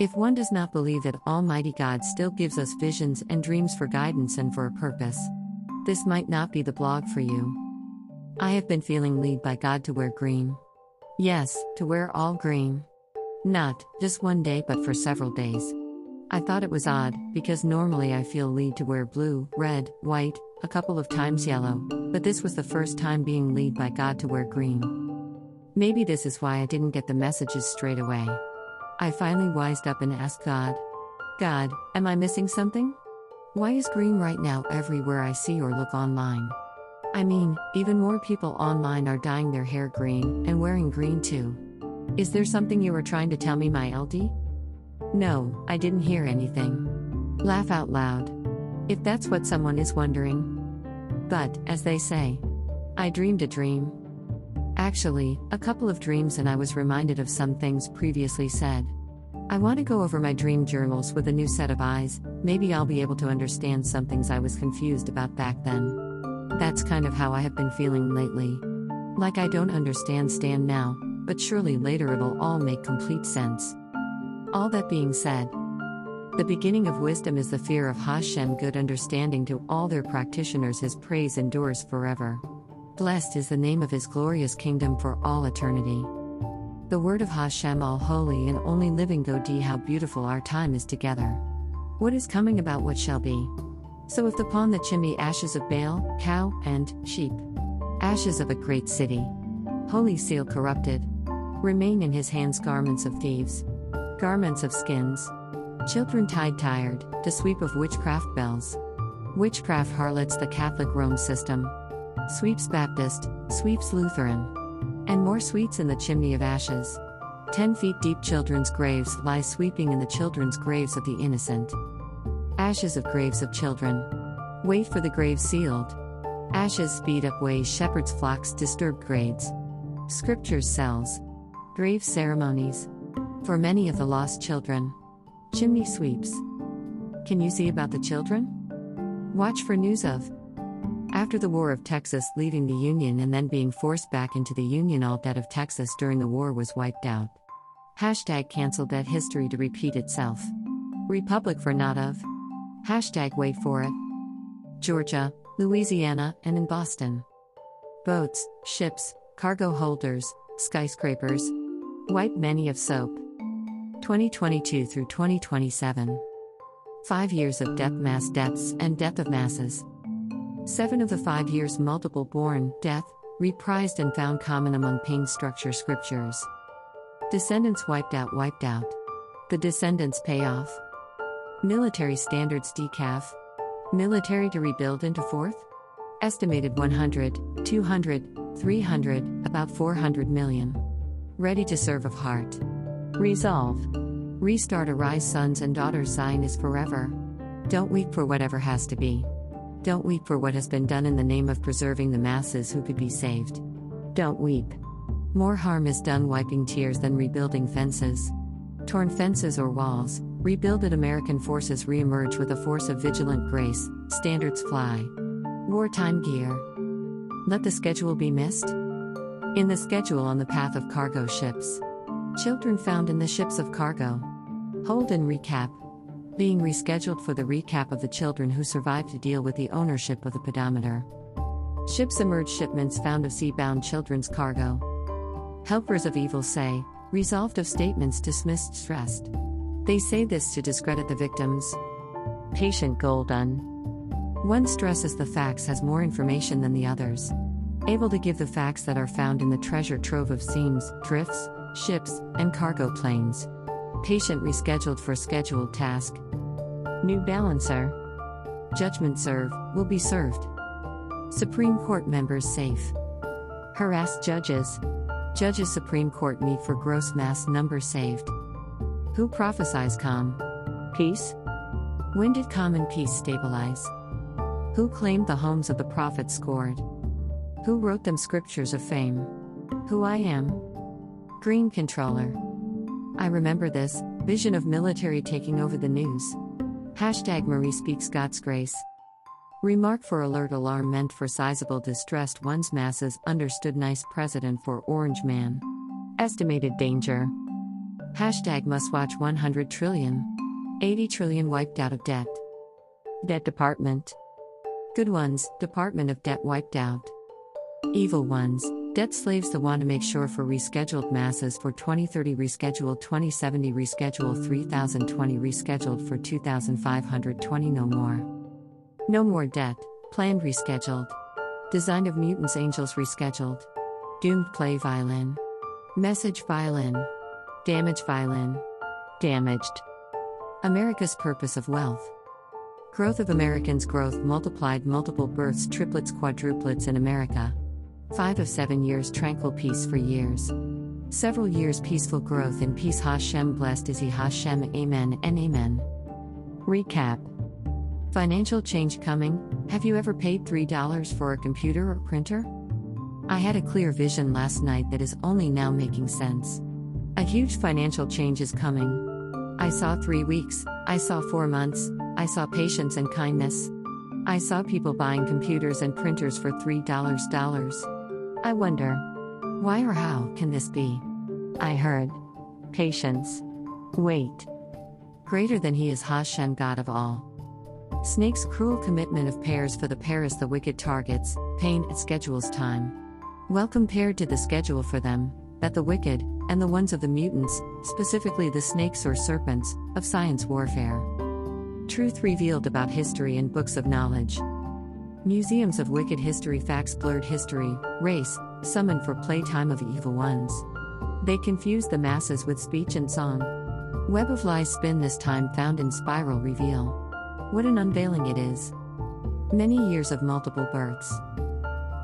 If one does not believe that Almighty God still gives us visions and dreams for guidance and for a purpose, this might not be the blog for you. I have been feeling led by God to wear green. Yes, to wear all green. Not just one day, but for several days. I thought it was odd, because normally I feel led to wear blue, red, white, a couple of times yellow, but this was the first time being led by God to wear green. Maybe this is why I didn't get the messages straight away. I finally wised up and asked God, God, am I missing something? Why is green right now everywhere I see or look online? I mean, even more people online are dyeing their hair green and wearing green too. Is there something you were trying to tell me, my LD? No, I didn't hear anything. Laugh out loud. If that's what someone is wondering. But, as they say, I dreamed a dream. Actually, a couple of dreams, and I was reminded of some things previously said. I want to go over my dream journals with a new set of eyes, maybe I'll be able to understand some things I was confused about back then. That's kind of how I have been feeling lately. Like I don't understand Stan now, but surely later it'll all make complete sense. All that being said, the beginning of wisdom is the fear of Hashem, good understanding to all their practitioners, his praise endures forever. Blessed is the name of his glorious kingdom for all eternity. The word of Hashem, all holy and only living God, how beautiful our time is together. What is coming about what shall be? So if upon the chimney ashes of Baal, cow, and sheep, ashes of a great city, holy seal corrupted, remain in his hands garments of thieves, garments of skins, children tied tired, to sweep of witchcraft bells. Witchcraft harlots the Catholic Rome system. Sweeps Baptist, sweeps Lutheran. And more sweets in the chimney of ashes. Ten feet deep children's graves lie sweeping in the children's graves of the innocent. Ashes of graves of children. Wait for the grave sealed. Ashes speed up ways shepherds' flocks disturbed grades. Scriptures cells. Grave ceremonies. For many of the lost children. Chimney sweeps. Can you see about the children? Watch for news of after the War of Texas leaving the Union and then being forced back into the Union, all debt of Texas during the war was wiped out. Hashtag cancel debt history to repeat itself. Republic for not of. Hashtag wait for it. Georgia, Louisiana, and in Boston. Boats, ships, cargo holders, skyscrapers. Wipe many of soap. 2022 through 2027. Five years of death, mass deaths, and death of masses. Seven of the five years multiple born, death, reprised and found common among pain structure scriptures. Descendants wiped out, wiped out. The descendants pay off. Military standards decaf. Military to rebuild into fourth? Estimated 100, 200, 300, about 400 million. Ready to serve of heart. Resolve. Restart arise sons and daughters Zion is forever. Don't weep for whatever has to be. Don't weep for what has been done in the name of preserving the masses who could be saved. Don't weep. More harm is done wiping tears than rebuilding fences. Torn fences or walls, rebuilded American forces reemerge with a force of vigilant grace, standards fly. Wartime gear. Let the schedule be missed? In the schedule on the path of cargo ships. Children found in the ships of cargo. Hold and recap being rescheduled for the recap of the children who survived to deal with the ownership of the pedometer. Ships emerge shipments found of sea bound children's cargo. Helpers of evil say, resolved of statements dismissed stressed. They say this to discredit the victims. Patient Golden. One stresses the facts has more information than the others. Able to give the facts that are found in the treasure trove of seams, drifts, ships, and cargo planes. Patient rescheduled for scheduled task. New balancer. Judgment serve, will be served. Supreme Court members safe. Harassed judges. Judges Supreme Court meet for gross mass number saved. Who prophesies calm? Peace? When did common peace stabilize? Who claimed the homes of the prophets scored? Who wrote them scriptures of fame? Who I am? Green Controller. I remember this vision of military taking over the news. Hashtag Marie speaks God's grace. Remark for alert alarm meant for sizable distressed ones masses understood nice president for orange man. Estimated danger. Hashtag must watch 100 trillion. 80 trillion wiped out of debt. Debt Department. Good ones, Department of Debt wiped out. Evil ones, debt slaves that want to make sure for rescheduled masses for 2030 rescheduled 2070 rescheduled 3020 rescheduled for 2520 no more. No more debt, planned rescheduled. Design of Mutants Angels rescheduled. Doomed play violin. Message violin. Damage violin. Damaged. America's purpose of wealth. Growth of Americans' growth multiplied multiple births, triplets, quadruplets in America. Five of seven years tranquil peace for years. Several years peaceful growth in peace. Hashem blessed is He Hashem. Amen and Amen. Recap Financial change coming. Have you ever paid $3 for a computer or printer? I had a clear vision last night that is only now making sense. A huge financial change is coming. I saw three weeks, I saw four months, I saw patience and kindness. I saw people buying computers and printers for $3. I wonder, why or how can this be? I heard, patience. Wait. Greater than he is Hashem, God of all. Snake's cruel commitment of pairs for the pairs the wicked targets, pain it schedules time. Well compared to the schedule for them, that the wicked, and the ones of the mutants, specifically the snakes or serpents, of science warfare. Truth revealed about history in books of knowledge. Museums of wicked history facts blurred history, race, summoned for playtime of evil ones. They confuse the masses with speech and song. Web of lies spin this time found in spiral reveal. What an unveiling it is. Many years of multiple births.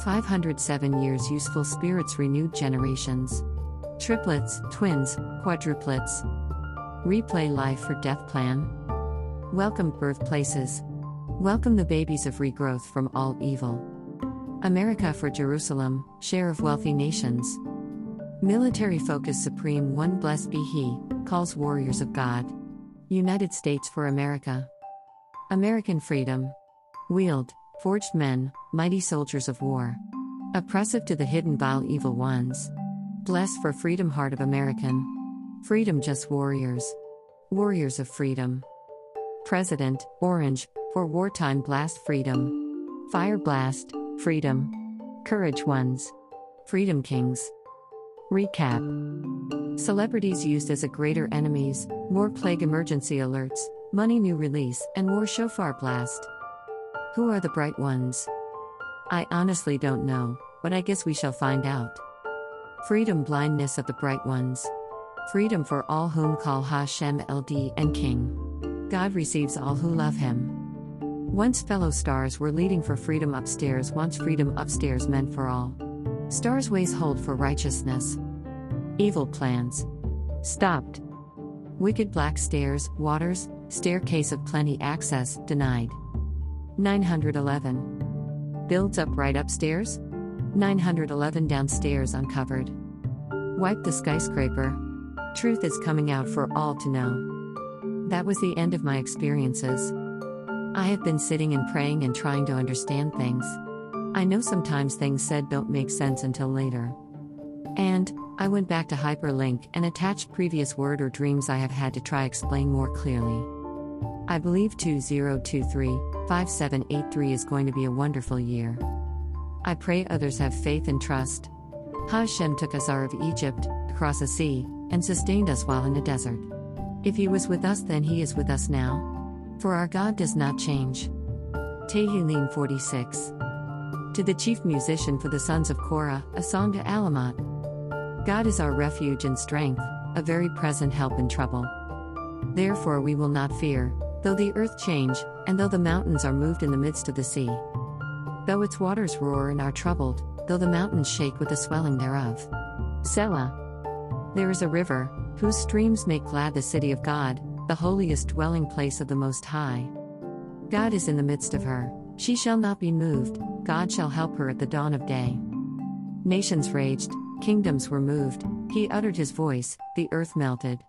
507 years useful spirits renewed generations. Triplets, twins, quadruplets. Replay life for death plan. Welcome birthplaces. Welcome the babies of regrowth from all evil. America for Jerusalem, share of wealthy nations. Military focus supreme, one blessed be He, calls warriors of God. United States for America. American freedom. Wield, forged men, mighty soldiers of war. Oppressive to the hidden vile evil ones. Bless for freedom, heart of American. Freedom, just warriors. Warriors of freedom. President, orange, for wartime blast freedom. Fire blast, freedom. Courage ones. Freedom kings. Recap Celebrities used as a greater enemies, more plague emergency alerts, Money New Release, and War Shofar Blast. Who are the bright ones? I honestly don't know, but I guess we shall find out. Freedom blindness of the bright ones. Freedom for all whom call Hashem LD and King. God receives all who love him. Once fellow stars were leading for freedom upstairs, once freedom upstairs meant for all. Stars ways hold for righteousness. Evil plans. Stopped. Wicked black stairs, waters, Staircase of plenty access, denied. 911. Builds up right upstairs? 911 downstairs uncovered. Wipe the skyscraper. Truth is coming out for all to know. That was the end of my experiences. I have been sitting and praying and trying to understand things. I know sometimes things said don't make sense until later. And, I went back to hyperlink and attached previous word or dreams I have had to try explain more clearly. I believe 2023 5783 is going to be a wonderful year. I pray others have faith and trust. Hashem took us out of Egypt, across a sea, and sustained us while in a desert. If He was with us, then He is with us now. For our God does not change. Tehillim 46. To the chief musician for the sons of Korah, a song to Alamoth. God is our refuge and strength, a very present help in trouble. Therefore we will not fear, though the earth change, and though the mountains are moved in the midst of the sea. Though its waters roar and are troubled, though the mountains shake with the swelling thereof. Selah. There is a river, whose streams make glad the city of God, the holiest dwelling place of the Most High. God is in the midst of her, she shall not be moved, God shall help her at the dawn of day. Nations raged, kingdoms were moved, he uttered his voice, the earth melted.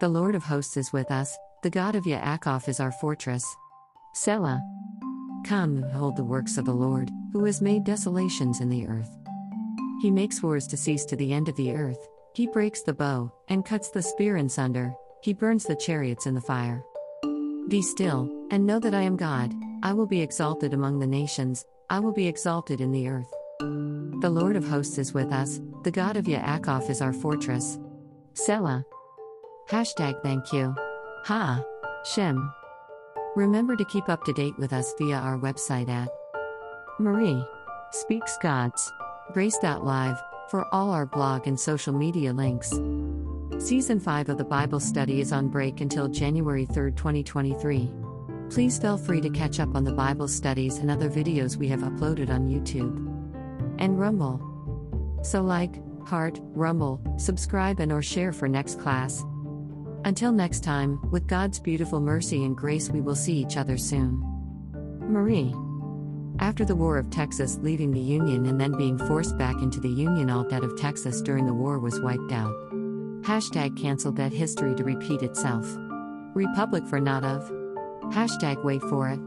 The Lord of hosts is with us, the God of Yaakov is our fortress. Selah. Come, behold the works of the Lord, who has made desolations in the earth. He makes wars to cease to the end of the earth, he He breaks the bow, and cuts the spear in sunder, he burns the chariots in the fire. Be still, and know that I am God, I will be exalted among the nations, I will be exalted in the earth. The Lord of hosts is with us, the God of Yaakov is our fortress. Selah. Hashtag thank you. Ha. Shem. Remember to keep up to date with us via our website at Marie Speaks God's Grace.live for all our blog and social media links. Season 5 of the Bible study is on break until January 3, 2023. Please feel free to catch up on the Bible studies and other videos we have uploaded on YouTube and Rumble. So like, heart, Rumble, subscribe and or share for next class. Until next time, with God's beautiful mercy and grace we will see each other soon. Marie after the War of Texas leaving the Union and then being forced back into the Union, all debt of Texas during the war was wiped out. Hashtag cancel that history to repeat itself. Republic for not of. Hashtag wait for it.